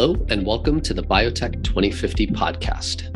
Hello, and welcome to the Biotech 2050 podcast.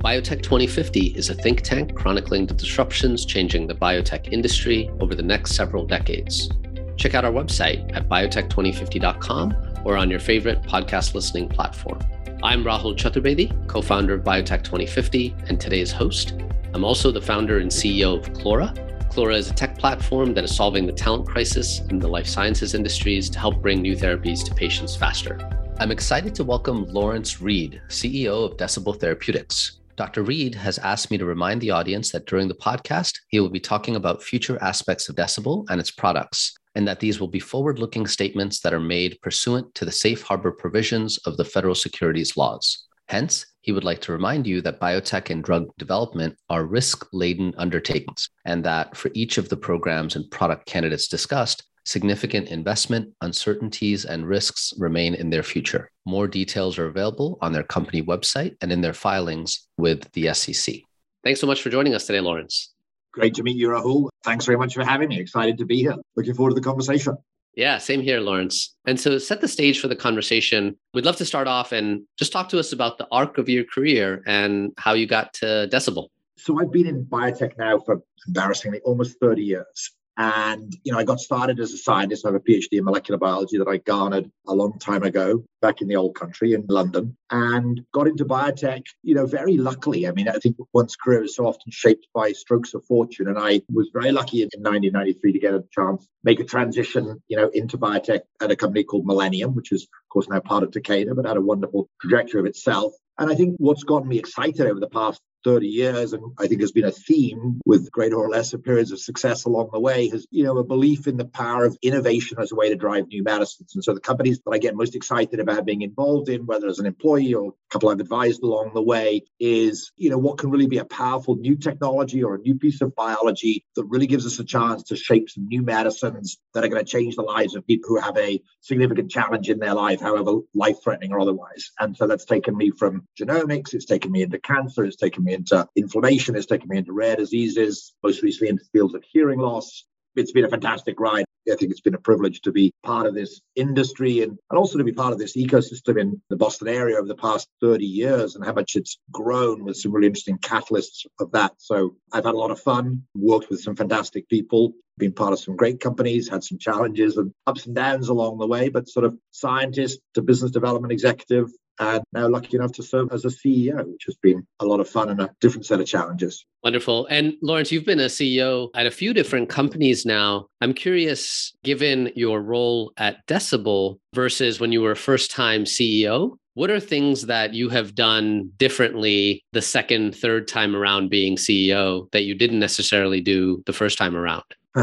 Biotech 2050 is a think tank chronicling the disruptions changing the biotech industry over the next several decades. Check out our website at biotech2050.com or on your favorite podcast listening platform. I'm Rahul Chaturvedi, co founder of Biotech 2050, and today's host. I'm also the founder and CEO of Clora. Clora is a tech platform that is solving the talent crisis in the life sciences industries to help bring new therapies to patients faster. I'm excited to welcome Laurence Reid, CEO of Decibel Therapeutics. Dr. Reid has asked me to remind the audience that during the podcast, he will be talking about future aspects of Decibel and its products, and that these will be forward looking statements that are made pursuant to the safe harbor provisions of the federal securities laws. Hence, he would like to remind you that biotech and drug development are risk laden undertakings, and that for each of the programs and product candidates discussed, significant investment, uncertainties, and risks remain in their future. More details are available on their company website and in their filings with the SEC. Thanks so much for joining us today, Laurence. Great to meet you, Rahul. Thanks very much for having me. Excited to be here. Looking forward to the conversation. Yeah, same here, Laurence. And so, set the stage for the conversation. We'd love to start off and just talk to us about the arc of your career and how you got to Decibel. So, I've been in biotech now for embarrassingly almost 30 years. And, you know, I got started as a scientist. I have a PhD in molecular biology that I garnered a long time ago back in the old country in London and got into biotech, you know, very luckily. I mean, I think one's career is so often shaped by strokes of fortune. And I was very lucky in 1993 to get a chance, make a transition, you know, into biotech at a company called Millennium, which is, of course, now part of Takeda, but had a wonderful trajectory of itself. And I think what's gotten me excited over the past 30 years, and I think has been a theme with greater or lesser periods of success along the way, has, you know, a belief in the power of innovation as a way to drive new medicines. And so the companies that I get most excited about being involved in, whether as an employee or a couple I've advised along the way, is, you know, what can really be a powerful new technology or a new piece of biology that really gives us a chance to shape some new medicines that are going to change the lives of people who have a significant challenge in their life, however life threatening or otherwise. And so that's taken me from genomics, it's taken me into cancer, it's taken me into inflammation. It's taken me into rare diseases, most recently into fields of hearing loss. It's been a fantastic ride. I think it's been a privilege to be part of this industry and, and also to be part of this ecosystem in the Boston area over the past 30 years and how much it's grown with some really interesting catalysts of that. So I've had a lot of fun, worked with some fantastic people, been part of some great companies, had some challenges and ups and downs along the way, but sort of scientist to business development executive, and now lucky enough to serve as a CEO, which has been a lot of fun and a different set of challenges. Wonderful. And Laurence, you've been a CEO at a few different companies now. I'm curious, given your role at Decibel versus when you were first time CEO, what are things that you have done differently the second, third time around being CEO that you didn't necessarily do the first time around?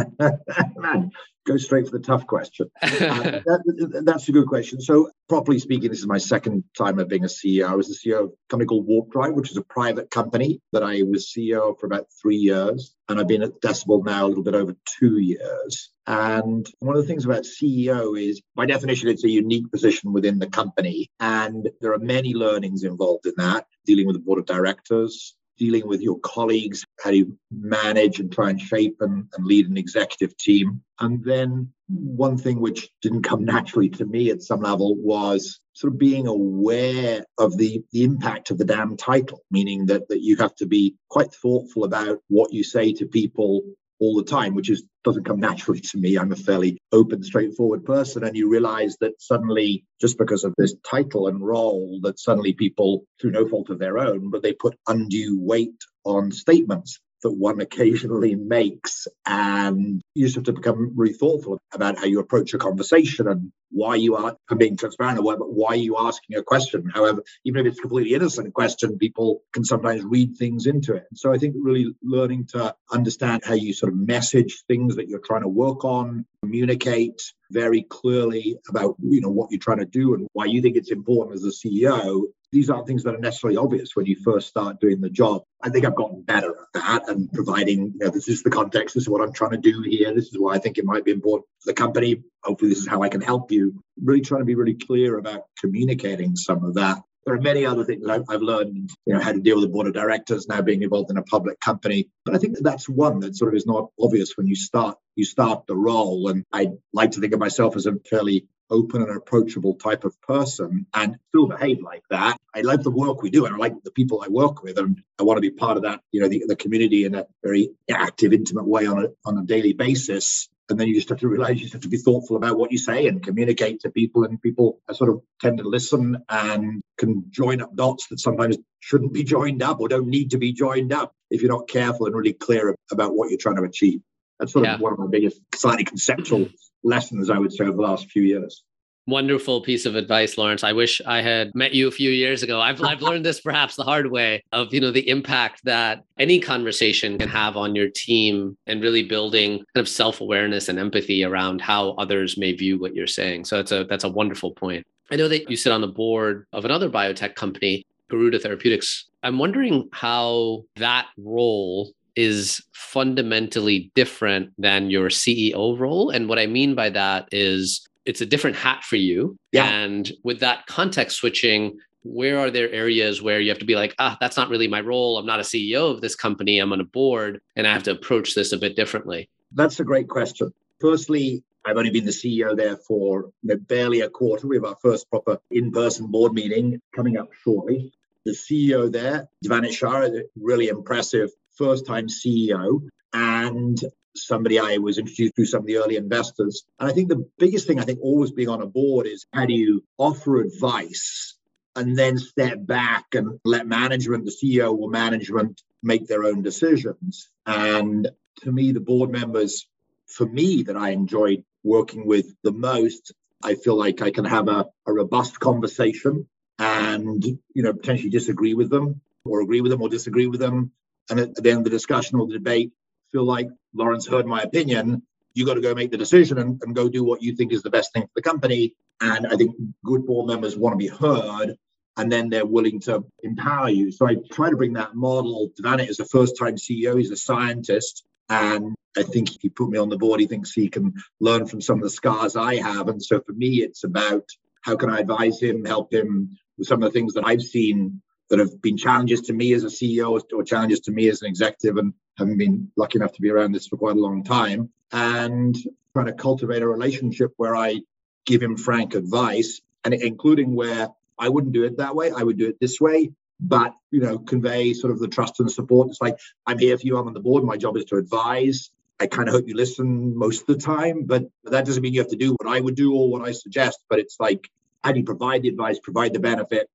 Man, go straight for the tough question. uh, that, that's a good question. So, properly speaking, this is my second time of being a CEO. I was the CEO of a company called Warp Drive, which is a private company that I was CEO for about three years. And I've been at Decibel now a little bit over two years. And one of the things about CEO is, by definition, it's a unique position within the company. And there are many learnings involved in that, dealing with the board of directors, dealing with your colleagues, how do you manage and try and shape and, and lead an executive team. And then one thing which didn't come naturally to me at some level was sort of being aware of the, the impact of the damn title, meaning that, that you have to be quite thoughtful about what you say to people all the time, which is doesn't come naturally to me. I'm a fairly open, straightforward person. And you realize that suddenly, just because of this title and role, that suddenly people, through no fault of their own, but they put undue weight on statements that one occasionally makes. And you just have to become really thoughtful about how you approach a conversation and why you are being transparent or why you asking a question. However, even if it's a completely innocent question, people can sometimes read things into it. And so I think really learning to understand how you sort of message things that you're trying to work on, communicate very clearly about you know what you're trying to do and why you think it's important as a CEO these aren't things that are necessarily obvious when you first start doing the job. I think I've gotten better at that and providing, you know, this is the context, this is what I'm trying to do here, this is why I think it might be important for the company. Hopefully, this is how I can help you. Really trying to be really clear about communicating some of that. There are many other things I've learned, you know, how to deal with the board of directors now being involved in a public company. But I think that that's one that sort of is not obvious when you start you start the role. And I like to think of myself as a fairly open and approachable type of person and still behave like that. I like the work we do and I like the people I work with and I want to be part of that, you know, the, the community in a very active, intimate way on a on a daily basis. And then you just have to realize you just have to be thoughtful about what you say and communicate to people. And people sort of tend to listen and can join up dots that sometimes shouldn't be joined up or don't need to be joined up if you're not careful and really clear about what you're trying to achieve. That's sort yeah. of one of my biggest, slightly conceptual lessons, I would say, over the last few years. Wonderful piece of advice, Laurence. I wish I had met you a few years ago. I've, I've learned this perhaps the hard way of, you know, the impact that any conversation can have on your team and really building kind of self-awareness and empathy around how others may view what you're saying. So that's a that's a wonderful point. I know that you sit on the board of another biotech company, Garuda Therapeutics. I'm wondering how that role is fundamentally different than your CEO role. And what I mean by that is it's a different hat for you. Yeah. And with that context switching, where are there areas where you have to be like, ah, that's not really my role. I'm not a CEO of this company. I'm on a board and I have to approach this a bit differently? That's a great question. Firstly, I've only been the CEO there for barely a quarter. We have our first proper in person board meeting coming up shortly. The CEO there, Dhvanit Shah, really impressive first time CEO and somebody I was introduced to some of the early investors. And I think the biggest thing I think always being on a board is how do you offer advice and then step back and let management, the CEO or management, make their own decisions. And to me, the board members, for me, that I enjoyed working with the most, I feel like I can have a, a robust conversation and, you know, potentially disagree with them or agree with them or disagree with them and at the end of the discussion or the debate, feel like Laurence heard my opinion. You got to go make the decision and, and go do what you think is the best thing for the company. And I think good board members want to be heard and then they're willing to empower you. So I try to bring that model. Dhvanit is a first time CEO, he's a scientist. And I think he put me on the board. He thinks he can learn from some of the scars I have. And so for me, it's about how can I advise him, help him with some of the things that I've seen that have been challenges to me as a CEO or challenges to me as an executive and having been lucky enough to be around this for quite a long time and trying to cultivate a relationship where I give him frank advice and including where I wouldn't do it that way. I would do it this way, but you know, convey sort of the trust and support. It's like I'm here for you. I'm on the board. My job is to advise. I kind of hope you listen most of the time, but that doesn't mean you have to do what I would do or what I suggest. But it's like, how do you provide the advice, provide the benefit,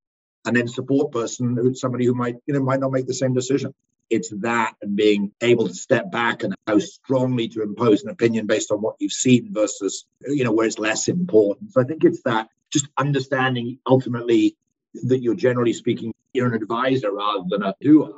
and then support person somebody who might you know might not make the same decision. It's that and being able to step back and how strongly to impose an opinion based on what you've seen versus you know where it's less important. So i think it's that just understanding ultimately that you're generally speaking you're an advisor rather than a doer.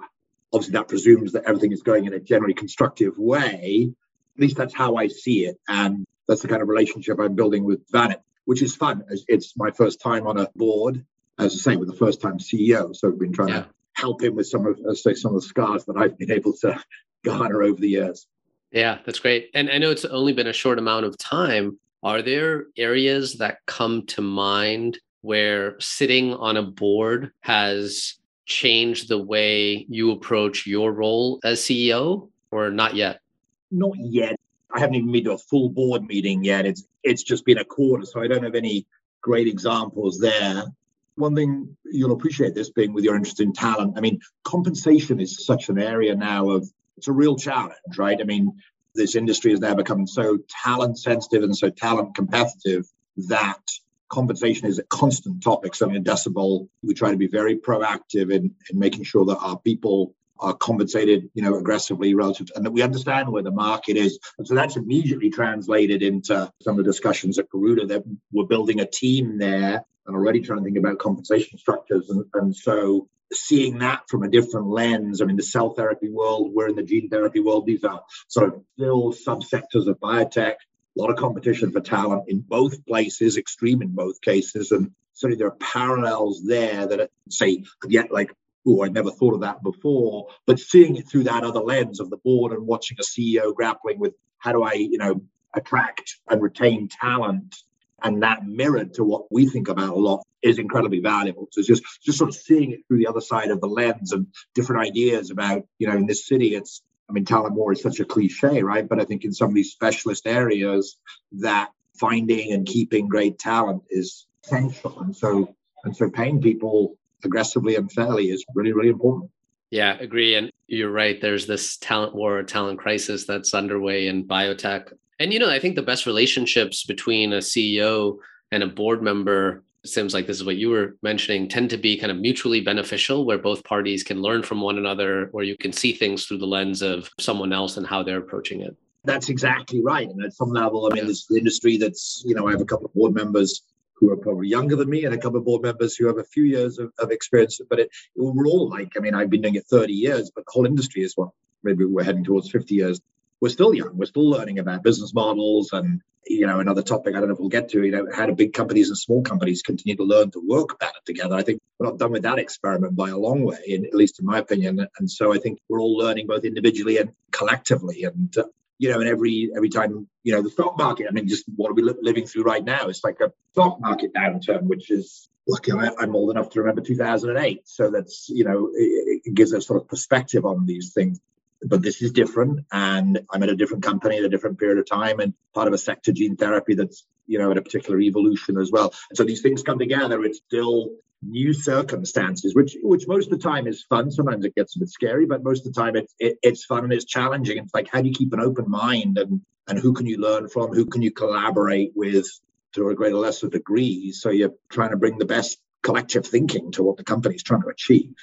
Obviously that presumes that everything is going in a generally constructive way. At least that's how i see it. And that's the kind of relationship i'm building with Dhvanit which is fun. It's my first time on a board as I say, with the first time CEO. So we've been trying yeah. to help him with some of, let's say, some of the scars that I've been able to garner over the years. Yeah, that's great. And I know it's only been a short amount of time. Are there areas that come to mind where sitting on a board has changed the way you approach your role as CEO or not yet? Not yet. I haven't even been to a full board meeting yet. It's it's just been a quarter, so I don't have any great examples there one thing you'll appreciate this being with your interest in talent. I mean, compensation is such an area now of it's a real challenge, right? I mean, this industry has now become so talent sensitive and so talent competitive that compensation is a constant topic. So in Decibel, we try to be very proactive in, in making sure that our people are compensated, you know, aggressively relative to, and that we understand where the market is. And so that's immediately translated into some of the discussions at Garuda that we're building a team there and already trying to think about compensation structures. And, and so seeing that from a different lens, I mean, the cell therapy world, we're in the gene therapy world, these are sort of still subsectors of biotech, a lot of competition for talent in both places, extreme in both cases. And certainly there are parallels there that say, yet like, oh, I'd never thought of that before. But seeing it through that other lens of the board and watching a CEO grappling with how do I, you know, attract and retain talent and that mirrored to what we think about a lot is incredibly valuable. So it's just just sort of seeing it through the other side of the lens and different ideas about, you know, in this city, it's I mean, talent war is such a cliche, right? But I think in some of these specialist areas that finding and keeping great talent is essential. And so and so paying people aggressively and fairly is really, really important. Yeah, agree. And you're right. There's this talent war, talent crisis that's underway in biotech. And, you know, I think the best relationships between a CEO and a board member seems like this is what you were mentioning tend to be kind of mutually beneficial where both parties can learn from one another where you can see things through the lens of someone else and how they're approaching it. That's exactly right. And at some level i mean this industry that's you know i have a couple of board members who are probably younger than me and a couple of board members who have a few years of, of experience but it, we're all like i mean i've been doing it 30 years but the whole industry is what maybe we're heading towards 50 years we're still young. We're still learning about business models and you know another topic I don't know if we'll get to. You know how do big companies and small companies continue to learn to work better together? I think we're not done with that experiment by a long way, in, at least in my opinion. And so I think we're all learning both individually and collectively. And uh, you know, and every every time you know the stock market. I mean, just what are we li- living through right now? It's like a stock market downturn, which is look, I'm old enough to remember 2008. So that's, you know, it, it, gives us sort of perspective on these things but this is different. And i'm at a different company at a different period of time and part of a sector gene therapy that's you know at a particular evolution as well. And so these things come together. It's still new circumstances which which most of the time is fun. Sometimes it gets a bit scary but most of the time it's it, it's fun and it's challenging. It's like how do you keep an open mind and and who can you learn from? Who can you collaborate with to a greater lesser degree? So you're trying to bring the best collective thinking to what the company is trying to achieve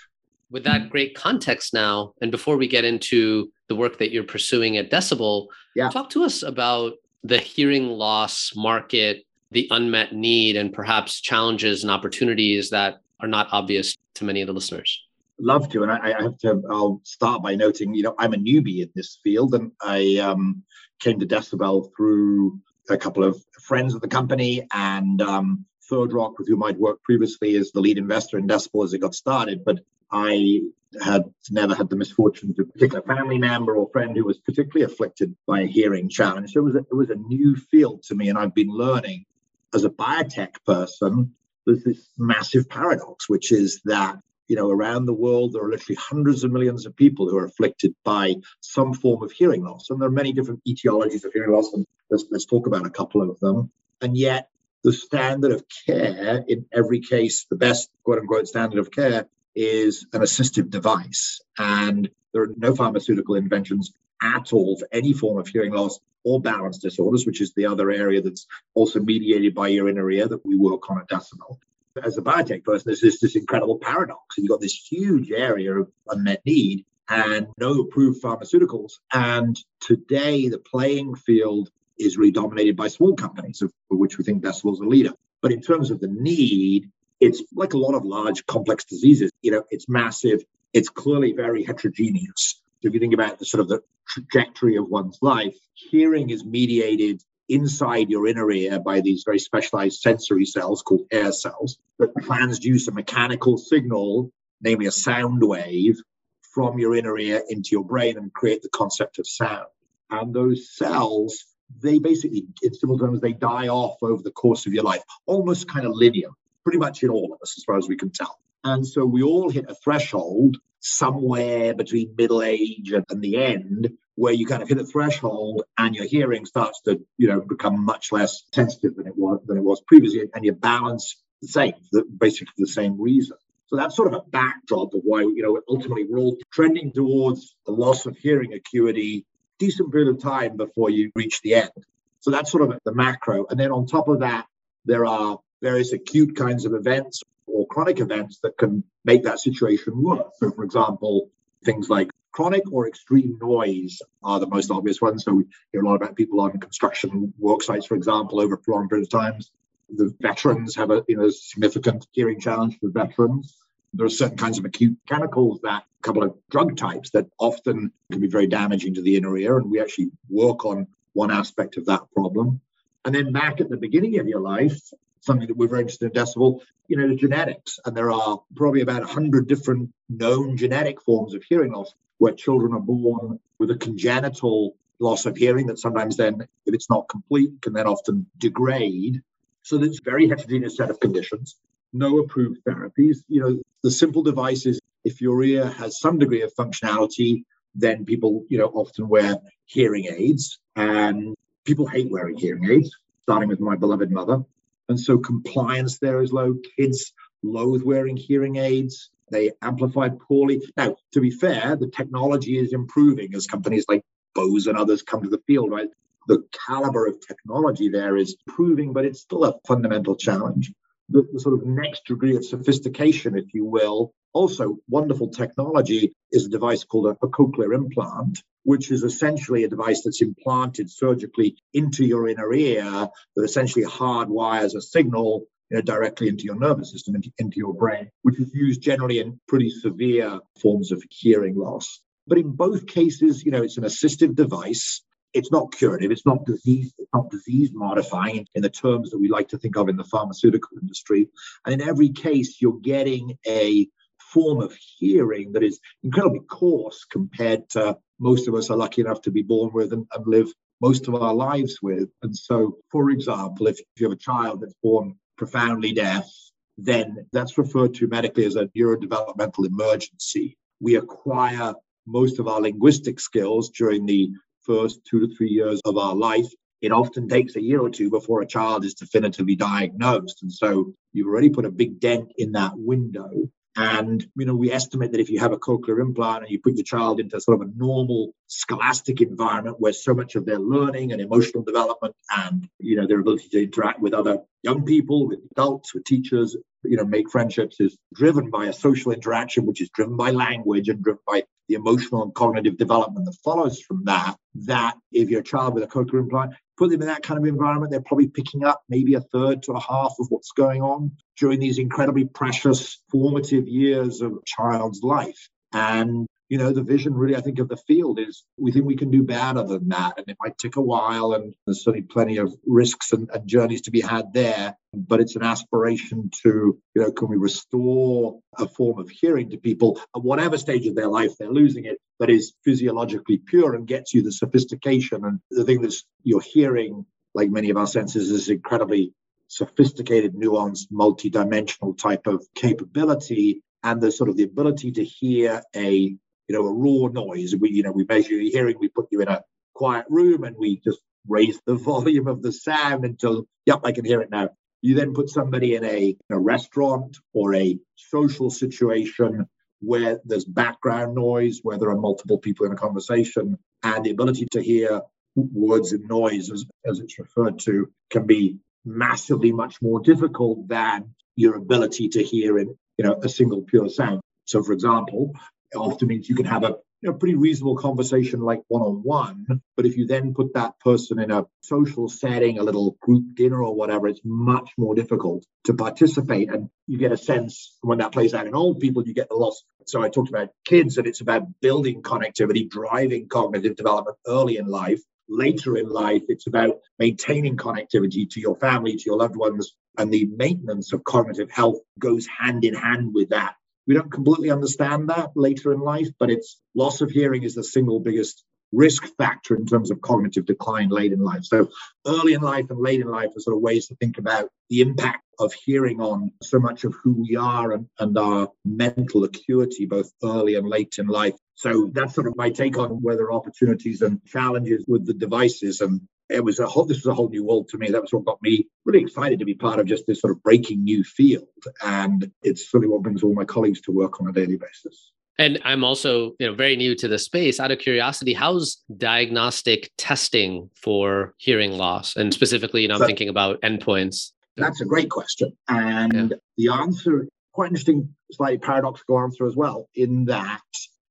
with that great context now, and before we get into the work that you're pursuing at Decibel, yeah. talk to us about the hearing loss market, the unmet need, and perhaps challenges and opportunities that are not obvious to many of the listeners. Love to, and I, I have to. I'll start by noting, you know, I'm a newbie in this field, and I um, came to Decibel through a couple of friends of the company and um, Third Rock, with whom I'd worked previously as the lead investor in Decibel as it got started. But I had never had the misfortune to a particular family member or friend who was particularly afflicted by a hearing challenge. So it was a, it was a new field to me, and I've been learning as a biotech person. There's this massive paradox, which is that you know around the world there are literally hundreds of millions of people who are afflicted by some form of hearing loss, and there are many different etiologies of hearing loss, and let's, let's talk about a couple of them. And yet, the standard of care in every case, the best quote unquote standard of care is an assistive device. And there are no pharmaceutical inventions at all for any form of hearing loss or balance disorders, which is the other area that's also mediated by your inner ear that we work on at Decibel. As a biotech person, there's this, this incredible paradox. You've got this huge area of unmet need and no approved pharmaceuticals. And today, the playing field is redominated by small companies, of, which we think Decibel is a leader. But in terms of the need, it's like a lot of large complex diseases. You know, it's massive. It's clearly very heterogeneous. So if you think about the sort of the trajectory of one's life, hearing is mediated inside your inner ear by these very specialized sensory cells called hair cells that transduce a mechanical signal, namely a sound wave, from your inner ear into your brain and create the concept of sound. And those cells, they basically, in simple terms, they die off over the course of your life, almost kind of linear pretty much in all of us, as far as we can tell. And so we all hit a threshold somewhere between middle age and, the end where you kind of hit a threshold and your hearing starts to, you know, become much less sensitive than it was than it was previously, and your balance the same, basically for the same reason. So that's sort of a backdrop of why, you know, ultimately we're all trending towards a loss of hearing acuity, decent period of time before you reach the end. So that's sort of the macro. And then on top of that, there are various acute kinds of events or chronic events that can make that situation worse. So, for example, things like chronic or extreme noise are the most obvious ones. So, we hear a lot about people on construction work sites, for example, over prolonged periods of times. The veterans have a you know significant hearing challenge for veterans. There are certain kinds of acute chemicals that a couple of drug types that often can be very damaging to the inner ear, and we actually work on one aspect of that problem. And then back at the beginning of your life, something that we're very interested in Decibel, you know, the genetics. And there are probably about 100 different known genetic forms of hearing loss where children are born with a congenital loss of hearing that sometimes then, if it's not complete, can then often degrade. So there's a very heterogeneous set of conditions, no approved therapies. You know, the simple device is if your ear has some degree of functionality, then people, you know, often wear hearing aids and people hate wearing hearing aids starting with my beloved mother. And so compliance there is low. Kids loathe wearing hearing aids. They amplified poorly. Now, to be fair, the technology is improving as companies like Bose and others come to the field, right? The caliber of technology there is improving, but it's still a fundamental challenge. The, the, sort of next degree of sophistication, if you will, also wonderful technology is a device called a, a cochlear implant, which is essentially a device that's implanted surgically into your inner ear that essentially hardwires a signal you know, directly into your nervous system, into, into your brain, which is used generally in pretty severe forms of hearing loss. But in both cases, you know, it's an assistive device. It's not curative. It's not disease. It's not disease modifying in the terms that we like to think of in the pharmaceutical industry. And in every case, you're getting a form of hearing that is incredibly coarse compared to most of us are lucky enough to be born with and, and live most of our lives with. And so, for example, if you have a child that's born profoundly deaf, then that's referred to medically as a neurodevelopmental emergency. We acquire most of our linguistic skills during the first two to three years of our life. It often takes a year or two before a child is definitively diagnosed. And so you've already put a big dent in that window. And, you know, we estimate that if you have a cochlear implant and you put your child into sort of a normal scholastic environment where so much of their learning and emotional development and, you know, their ability to interact with other young people, with adults, with teachers, you know, make friendships is driven by a social interaction, which is driven by language and driven by the emotional and cognitive development that follows from that, that if you're a child with a cochlear implant, put them in that kind of environment, they're probably picking up maybe a third to a half of what's going on during these incredibly precious formative years of a child's life. And you know, the vision really, I think, of the field is we think we can do better than that. And it might take a while, and there's certainly plenty of risks and, and, journeys to be had there. But it's an aspiration to, you know, can we restore a form of hearing to people at whatever stage of their life they're losing it that is physiologically pure and gets you the sophistication and the thing that's your hearing, like many of our senses, is incredibly sophisticated, nuanced, multi-dimensional type of capability and the sort of the ability to hear a you know, a raw noise. We, you know, we measure your hearing, we put you in a quiet room and we just raise the volume of the sound until, yep, I can hear it now. You then put somebody in a, a restaurant or a social situation where there's background noise, where there are multiple people in a conversation, and the ability to hear words and noise, as, as it's referred to, can be massively much more difficult than your ability to hear in you know a single pure sound. So, for example, often means you can have a you know, pretty reasonable conversation like one on one. But if you then put that person in a social setting, a little group dinner or whatever, it's much more difficult to participate. And you get a sense when that plays out in old people, you get the loss. So I talked about kids, and it's about building connectivity, driving cognitive development early in life. Later in life, it's about maintaining connectivity to your family, to your loved ones, and the maintenance of cognitive health goes hand in hand with that. We don't completely understand that later in life, but it's loss of hearing is the single biggest risk factor in terms of cognitive decline late in life. So early in life and late in life are sort of ways to think about the impact of hearing on so much of who we are and, and our mental acuity, both early and late in life. So that's sort of my take on are opportunities and challenges with the devices. And it was a whole this was a whole new world to me. That was what got me really excited to be part of just this sort of breaking new field. And it's really what brings all my colleagues to work on a daily basis. And i'm also you know very new to the space. Out of curiosity how's diagnostic testing for hearing loss? And specifically you know i'm so, thinking about endpoints. That's a great question. And yeah. the answer quite interesting slightly paradoxical answer as well in that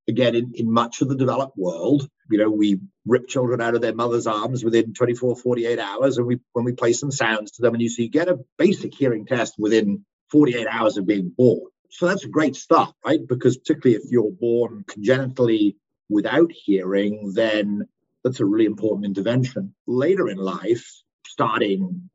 again, in, in much of the developed world, you know, we rip children out of their mother's arms within 24, 48 hours, and we when we play some sounds to them, and you see get a basic hearing test within 48 hours of being born. So that's a great start, right? Because particularly if you're born congenitally without hearing, then that's a really important intervention. Later in life, starting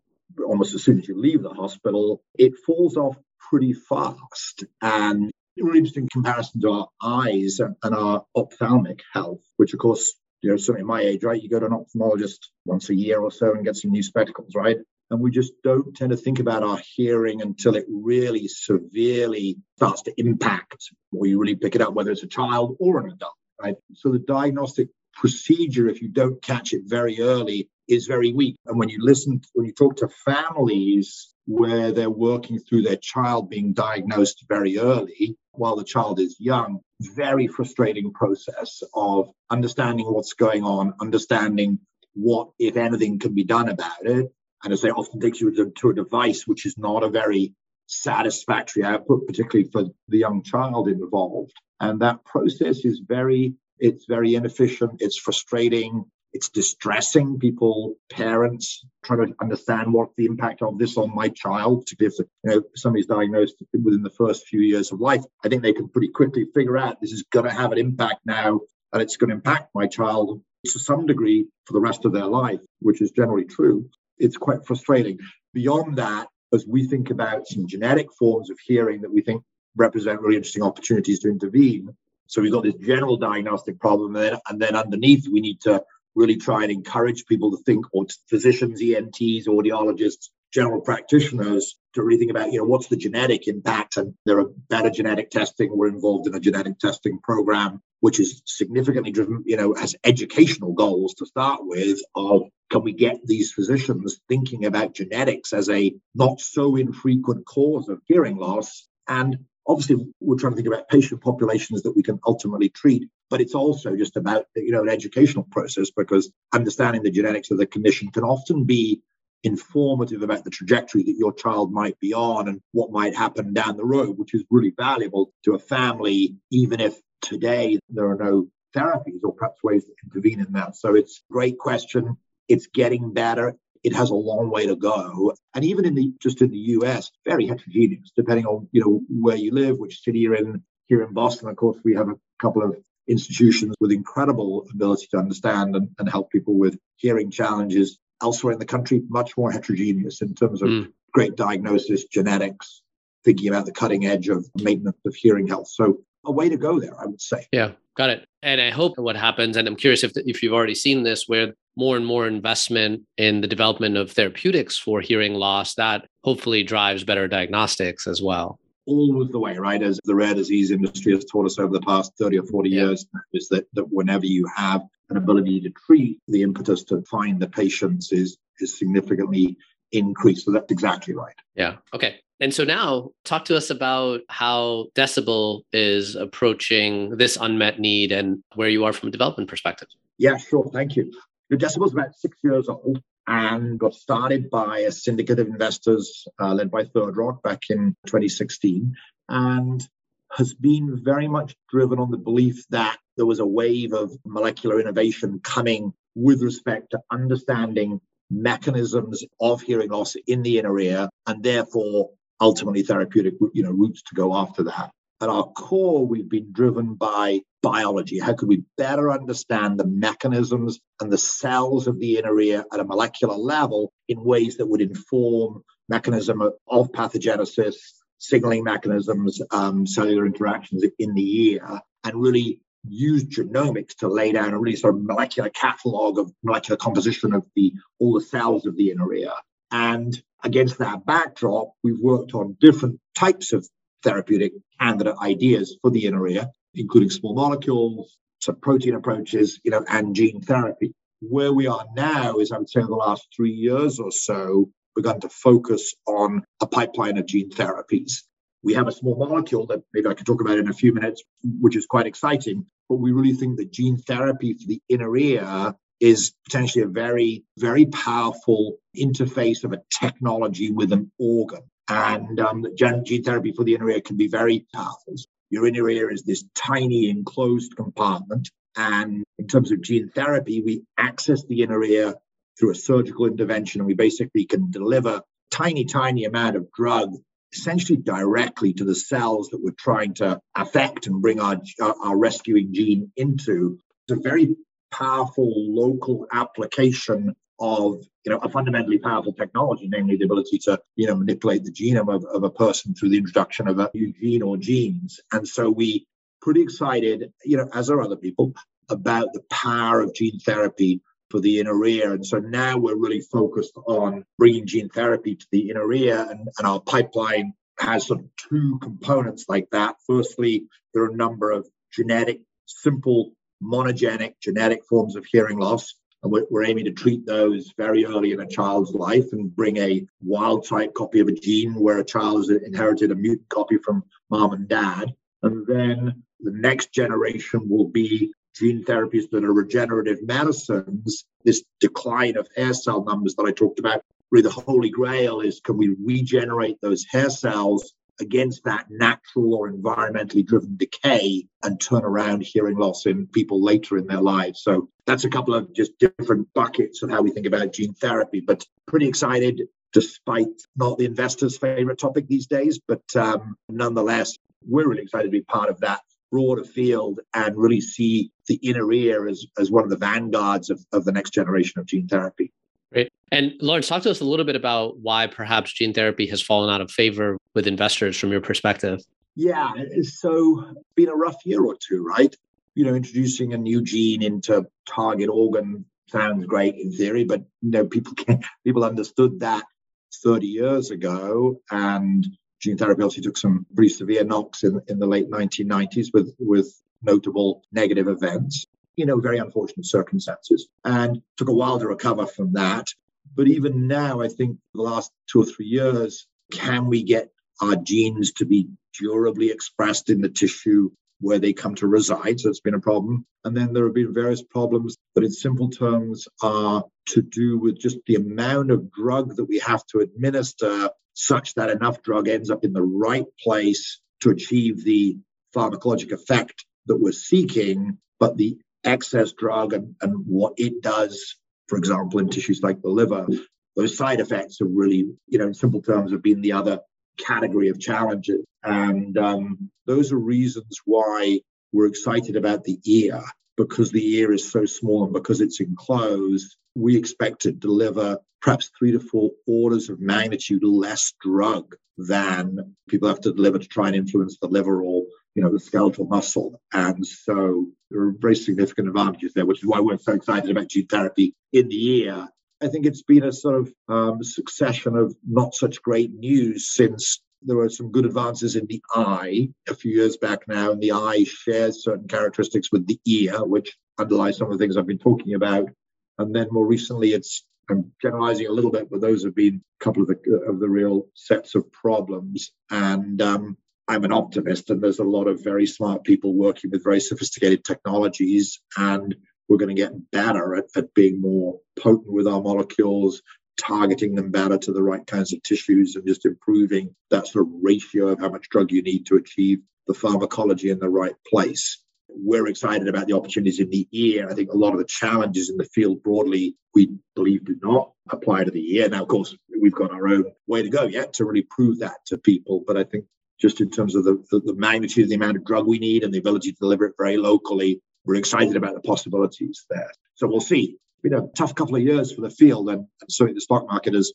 almost as soon as you leave the hospital, it falls off pretty fast. And really interesting comparison to our eyes and, our ophthalmic health, which of course, you know, certainly my age, right? You go to an ophthalmologist once a year or so and get some new spectacles, right? And we just don't tend to think about our hearing until it really severely starts to impact, or you really pick it up, whether it's a child or an adult, right? So the diagnostic procedure, if you don't catch it very early, is very weak. And when you listen, when you talk to families where they're working through their child being diagnosed very early while the child is young, very frustrating process of understanding what's going on, understanding what, if anything, can be done about it. And as they often takes you to, to a device which is not a very satisfactory output, particularly for the young child involved. And that process is very, it's very inefficient, it's frustrating, it's distressing people, parents trying to understand what the impact of this on my child. If you know somebody's diagnosed within the first few years of life, I think they can pretty quickly figure out this is going to have an impact now, and it's going to impact my child to some degree for the rest of their life, which is generally true. It's quite frustrating. Beyond that, as we think about some genetic forms of hearing that we think represent really interesting opportunities to intervene. So we've got this general diagnostic problem, then, and then underneath we need to really try and encourage people to think, or physicians, ENTs, audiologists, general practitioners, to really think about, you know, what's the genetic impact? And there are better genetic testing. We're involved in a genetic testing program, which is significantly driven, you know, has educational goals to start with of can we get these physicians thinking about genetics as a not so infrequent cause of hearing loss? And obviously we're trying to think about patient populations that we can ultimately treat but it's also just about you know an educational process because understanding the genetics of the condition can often be informative about the trajectory that your child might be on and what might happen down the road which is really valuable to a family even if today there are no therapies or perhaps ways to intervene in that so it's a great question it's getting better it has a long way to go. And even in the just in the US, very heterogeneous, depending on you know where you live, which city you're in. Here in Boston, of course, we have a couple of institutions with incredible ability to understand and, and help people with hearing challenges. Elsewhere in the country, much more heterogeneous in terms of mm. great diagnosis, genetics, thinking about the cutting edge of maintenance of hearing health. So a way to go there, I would say. Yeah, got it. And I hope what happens, and I'm curious if if you've already seen this, where more and more investment in the development of therapeutics for hearing loss, that hopefully drives better diagnostics as well. Always the way, right? As the rare disease industry has taught us over the past 30 or 40 yeah. years, is that, that whenever you have an ability to treat, the impetus to find the patients is is significantly increased. So that's exactly right. Yeah. Okay. And so now talk to us about how Decibel is approaching this unmet need and where you are from a development perspective. Yeah, sure. Thank you. The Decibel is about six years old and got started by a syndicate of investors uh, led by Third Rock back in 2016 and has been very much driven on the belief that there was a wave of molecular innovation coming with respect to understanding mechanisms of hearing loss in the inner ear and therefore ultimately therapeutic you know routes to go after that at our core we've been driven by biology. How could we better understand the mechanisms and the cells of the inner ear at a molecular level in ways that would inform mechanism of, pathogenesis signaling mechanisms um, cellular interactions in the ear and really use genomics to lay down a really sort of molecular catalog of molecular composition of the all the cells of the inner ear. And against that backdrop, we've worked on different types of therapeutic candidate ideas for the inner ear, including small molecules, some protein approaches, you know, and gene therapy. Where we are now is, I would say, in the last three years or so, begun to focus on a pipeline of gene therapies. We have a small molecule that maybe I can talk about in a few minutes, which is quite exciting. But we really think that gene therapy for the inner ear is potentially a very, very powerful interface of a technology with an organ. And um, gene therapy for the inner ear can be very powerful. Your inner ear is this tiny enclosed compartment. And in terms of gene therapy, we access the inner ear through a surgical intervention, and we basically can deliver tiny, tiny amount of drug essentially directly to the cells that we're trying to affect and bring our, our rescuing gene into. It's a very powerful local application of you know a fundamentally powerful technology, namely the ability to you know manipulate the genome of, of a person through the introduction of a new gene or genes. And so we pretty excited, you know, as are other people, about the power of gene therapy for the inner ear. And so now we're really focused on bringing gene therapy to the inner ear, and, and our pipeline has sort of two components like that. Firstly, there are a number of genetic, simple monogenic genetic forms of hearing loss And we're, we're, aiming to treat those very early in a child's life and bring a wild type copy of a gene where a child has inherited a mutant copy from mom and dad. And then the next generation will be gene therapies that are regenerative medicines. This decline of hair cell numbers that I talked about, really the holy grail is can we regenerate those hair cells against that natural or environmentally driven decay and turn around hearing loss in people later in their lives. So that's a couple of just different buckets of how we think about gene therapy, but pretty excited despite not the investors' favorite topic these days. But um, nonetheless, we're really excited to be part of that broader field and really see the inner ear as, as one of the vanguards of, of the next generation of gene therapy. Great. And Laurence, talk to us a little bit about why perhaps gene therapy has fallen out of favor with investors from your perspective. Yeah, so been a rough year or two, right? You know, introducing a new gene into target organ sounds great in theory, but you know, people can people understood that 30 years ago, and gene therapy obviously took some pretty severe knocks in, in the late 1990s with with notable negative events you know, very unfortunate circumstances and took a while to recover from that. But even now, I think the last two or three years, can we get our genes to be durably expressed in the tissue where they come to reside? So it's been a problem. And then there have been various problems that, in simple terms, are to do with just the amount of drug that we have to administer such that enough drug ends up in the right place to achieve the pharmacologic effect that we're seeking, but the excess drug and, and what it does, for example, in tissues like the liver, those side effects have really, you know, in simple terms, have been the other category of challenges. And um, those are reasons why we're excited about the ear because the ear is so small and because it's enclosed, we expect to deliver perhaps three to four orders of magnitude less drug than people have to deliver to try and influence the liver or you know, the skeletal muscle. And so there are very significant advantages there, which is why we're so excited about gene therapy in the ear. I think it's been a sort of um, succession of not such great news since there were some good advances in the eye a few years back now, and the eye shares certain characteristics with the ear, which underlies some of the things I've been talking about. And then more recently, it's I'm generalizing a little bit, but those have been a couple of the of the real sets of problems. And um, I'm an optimist, and there's a lot of very smart people working with very sophisticated technologies, and we're going to get better at, at being more potent with our molecules, targeting them better to the right kinds of tissues, and just improving that sort of ratio of how much drug you need to achieve the pharmacology in the right place. We're excited about the opportunities in the ear. I think a lot of the challenges in the field broadly, we believe do not apply to the ear. Now, of course, we've got our own way to go yet to really prove that to people. But I think just in terms of the, the, the, magnitude of the amount of drug we need and the ability to deliver it very locally. We're excited about the possibilities there. So we'll see. It's been a tough couple of years for the field, and, and certainly the stock market has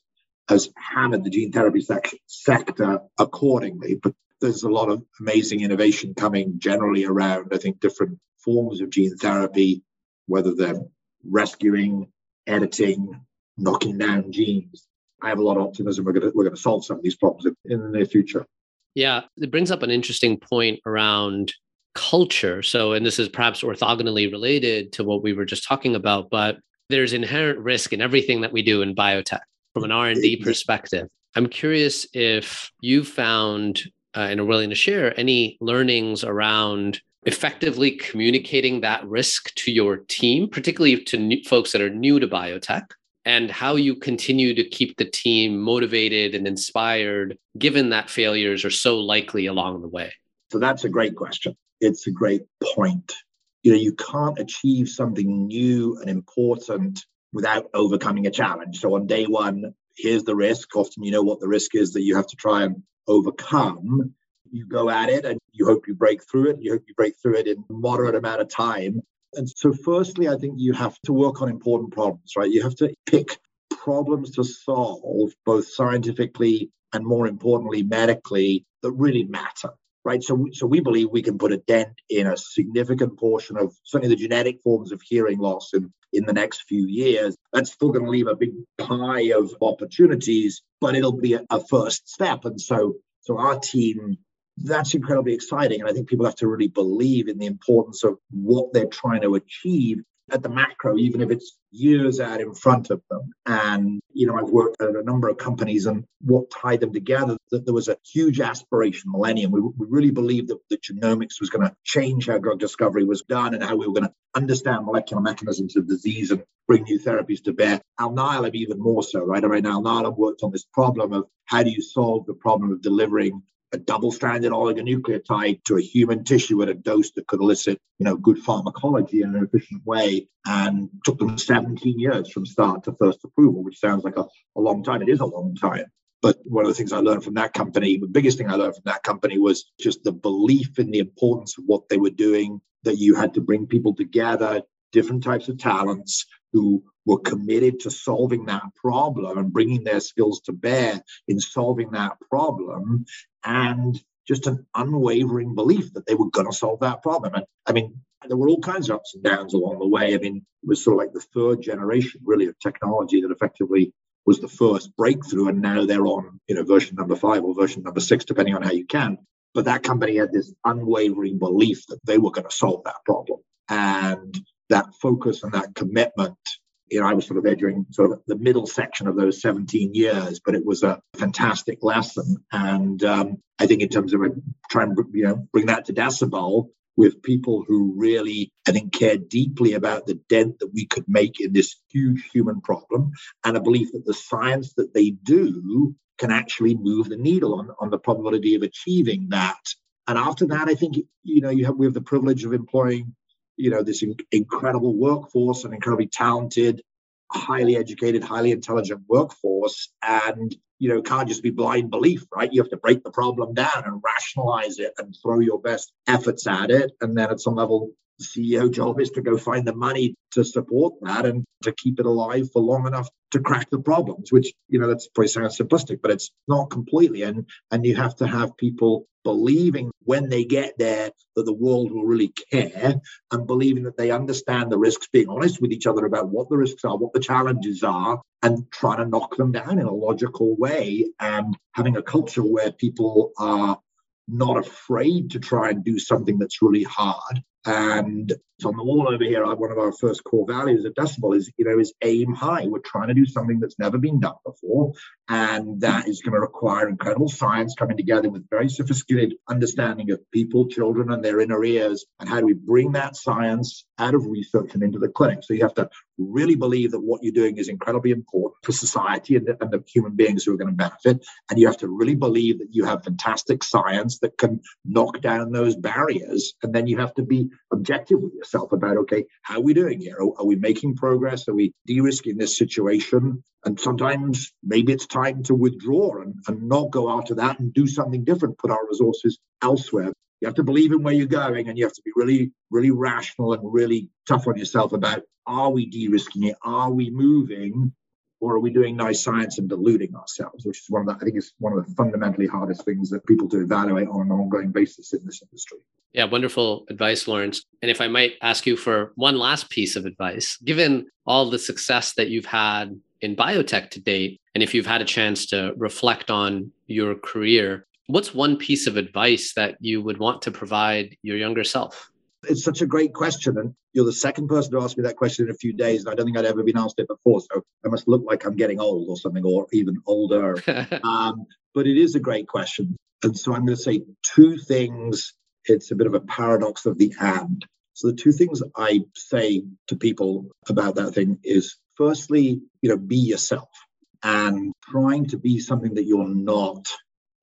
has hammered the gene therapy section, sector accordingly. But there's a lot of amazing innovation coming generally around, I think, different forms of gene therapy, whether they're rescuing, editing, knocking down genes. I have a lot of optimism we're going to, we're going to solve some of these problems in, in the near future. Yeah, it brings up an interesting point around culture. So, and this is perhaps orthogonally related to what we were just talking about, but there's inherent risk in everything that we do in biotech from an R&D perspective. I'm curious if you found uh, and are willing to share any learnings around effectively communicating that risk to your team, particularly to new, folks that are new to biotech, and how you continue to keep the team motivated and inspired given that failures are so likely along the way? So that's a great question. It's a great point. You know, you can't achieve something new and important without overcoming a challenge. So on day one, here's the risk. Often you know what the risk is that you have to try and overcome. You go at it and you hope you break through it. You hope you break through it in a moderate amount of time. And so, firstly, I think you have to work on important problems, right? You have to pick problems to solve, both scientifically and more importantly, medically, that really matter, right? So, so we believe we can put a dent in a significant portion of certainly the genetic forms of hearing loss in, in the next few years. That's still going to leave a big pie of opportunities, but it'll be a, a first step. And so, so our team that's incredibly exciting. And I think people have to really believe in the importance of what they're trying to achieve at the macro, even if it's years out in front of them. And, you know, I've worked at a number of companies and what tied them together, that there was a huge aspiration, millennium. We, we really believed that the genomics was going to change how drug discovery was done and how we were going to understand molecular mechanisms of disease and bring new therapies to bear. Alnylam even more so, right? I mean, Alnylam worked on this problem of how do you solve the problem of delivering a double-stranded oligonucleotide to a human tissue at a dose that could elicit, you know, good pharmacology in an efficient way, and took them 17 years from start to first approval, which sounds like a, a long time. It is a long time. But one of the things I learned from that company, the biggest thing I learned from that company was just the belief in the importance of what they were doing, that you had to bring people together, different types of talents who were committed to solving that problem and bringing their skills to bear in solving that problem and just an unwavering belief that they were going to solve that problem. And I mean, there were all kinds of ups and downs along the way. I mean, it was sort of like the third generation, really, of technology that effectively was the first breakthrough. And now they're on, you know, version number five or version number six, depending on how you can. But that company had this unwavering belief that they were going to solve that problem. And that focus and that commitment. You know, I was sort of there during sort of the middle section of those 17 years, but it was a fantastic lesson. And um, I think in terms of trying to you know bring that to decibel with people who really, I think, cared deeply about the dent that we could make in this huge human problem, and a belief that the science that they do can actually move the needle on, on the probability of achieving that. And after that, I think you know you have we have the privilege of employing you know this in- incredible workforce, an incredibly talented, highly educated, highly intelligent workforce, and you know can't just be blind belief, right? You have to break the problem down and rationalize it and throw your best efforts at it, and then at some level the CEO job is to go find the money to support that and to keep it alive for long enough to crack the problems, which, you know, that's probably sounds simplistic, but it's not completely. And and you have to have people believing when they get there that the world will really care and believing that they understand the risks, being honest with each other about what the risks are, what the challenges are, and trying to knock them down in a logical way and having a culture where people are not afraid to try and do something that's really hard and it's on the wall over here. One of our first core values at Decibel is, you know, is aim high. We're trying to do something that's never been done before, and that is going to require incredible science coming together with very sophisticated understanding of people, children, and their inner ears. And how do we bring that science out of research and into the clinic? So you have to really believe that what you're doing is incredibly important for society and the, and the human beings who are going to benefit. And you have to really believe that you have fantastic science that can knock down those barriers. And then you have to be objective with yourself about okay how are we doing here? Are, are we making progress? Are we de-risking this situation? And sometimes maybe it's time to withdraw and, and not go after that and do something different put our resources elsewhere. You have to believe in where you're going and you have to be really really rational and really tough on yourself about are we de-risking it? Are we moving or are we doing nice science and deluding ourselves, which is one of the, I think is one of the fundamentally hardest things that people to evaluate on an ongoing basis in this industry. Yeah, wonderful advice, Laurence. And if I might ask you for one last piece of advice, given all the success that you've had in biotech to date, and if you've had a chance to reflect on your career, what's one piece of advice that you would want to provide your younger self? It's such a great question. And you're the second person to ask me that question in a few days. And I don't think I'd ever been asked it before. So I must look like I'm getting old or something, or even older. um, but it is a great question. And so I'm going to say two things. It's a bit of a paradox of the and. So the two things I say to people about that thing is firstly, you know, be yourself and trying to be something that you're not.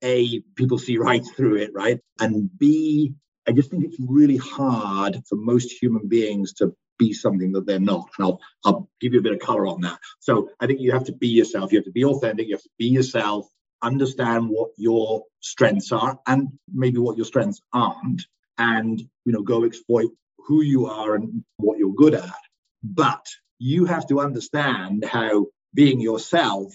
A, people see right through it, right? And B, I just think it's really hard for most human beings to be something that they're not. And I'll, I'll give you a bit of color on that. So I think you have to be yourself. You have to be authentic. You have to be yourself, understand what your strengths are and maybe what your strengths aren't, and you know, go exploit who you are and what you're good at. But you have to understand how being yourself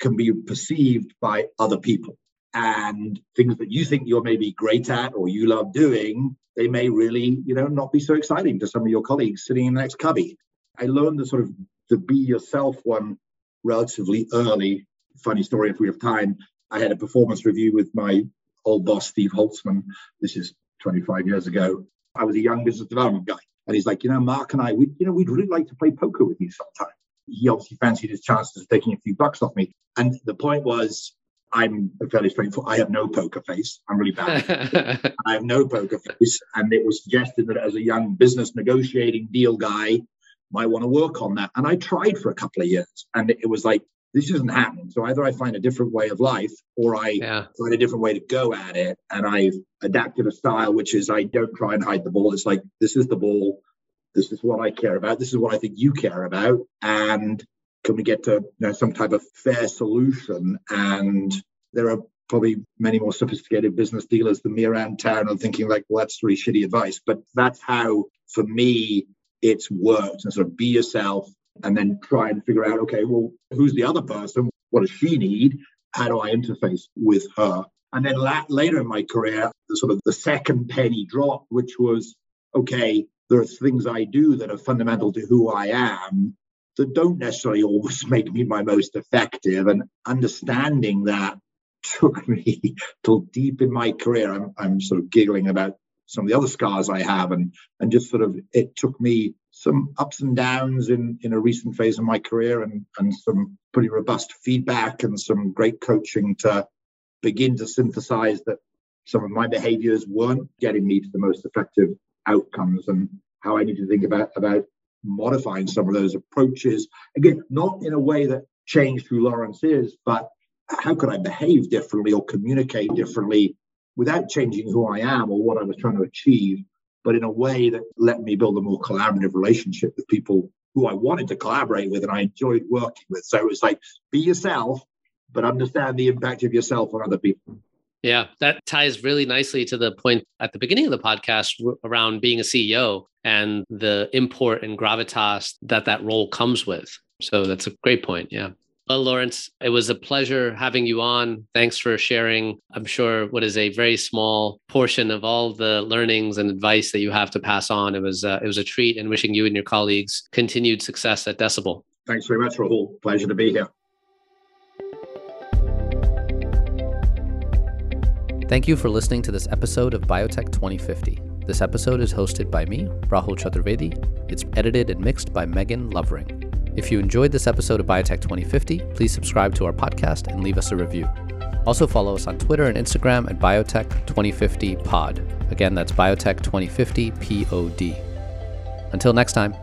can be perceived by other people and things that you think you're maybe great at or you love doing, they may really, you know, not be so exciting to some of your colleagues sitting in the next cubby. I learned the sort of the be yourself one relatively early. Funny story if we have time. I had a performance review with my old boss, Steve Holtzman. This is 25 years ago. I was a young business development guy. And he's like, you know, Mark and I, we, you know, we'd really like to play poker with you sometime. He obviously fancied his chances of taking a few bucks off me. And the point was, I'm fairly straightforward. I have no poker face. I'm really bad. I have no poker face. And it was suggested that as a young business negotiating deal guy, might want to work on that. And I tried for a couple of years and it was like, this isn't happening. So either I find a different way of life or I yeah. find a different way to go at it. And I've adapted a style, which is I don't try and hide the ball. It's like, this is the ball. This is what I care about. This is what I think you care about. And can we get to you know, some type of fair solution? And there are probably many more sophisticated business dealers than me around town and thinking like, well, that's really shitty advice. But that's how, for me, it's worked. And sort of be yourself, and then try and figure out, okay, well, who's the other person? What does she need? How do I interface with her? And then la- later in my career, the sort of the second penny drop, which was, okay, there are things I do that are fundamental to who I am that don't necessarily always make me my most effective. And understanding that took me till deep in my career. I'm, I'm sort of giggling about some of the other scars I have, and and just sort of it took me some ups and downs in in a recent phase of my career, and and some pretty robust feedback and some great coaching to begin to synthesize that some of my behaviors weren't getting me to the most effective outcomes, and how I need to think about about modifying some of those approaches again, not in a way that changed who Laurence is, but how could I behave differently or communicate differently without changing who I am or what I was trying to achieve, but in a way that let me build a more collaborative relationship with people who I wanted to collaborate with and I enjoyed working with. So it was like, be yourself, but understand the impact of yourself on other people. Yeah, that ties really nicely to the point at the beginning of the podcast around being a CEO and the import and gravitas that that role comes with. So that's a great point. Yeah. Well, Laurence, it was a pleasure having you on. Thanks for sharing, I'm sure, what is a very small portion of all the learnings and advice that you have to pass on. It was, uh, it was a treat and wishing you and your colleagues continued success at Decibel. Thanks very much, Rahul. Pleasure to be here. Thank you for listening to this episode of Biotech 2050. This episode is hosted by me, Rahul Chaturvedi. It's edited and mixed by Megan Lovering. If you enjoyed this episode of Biotech 2050, please subscribe to our podcast and leave us a review. Also, follow us on Twitter and Instagram at Biotech 2050 Pod. Again, that's Biotech 2050 POD. Until next time.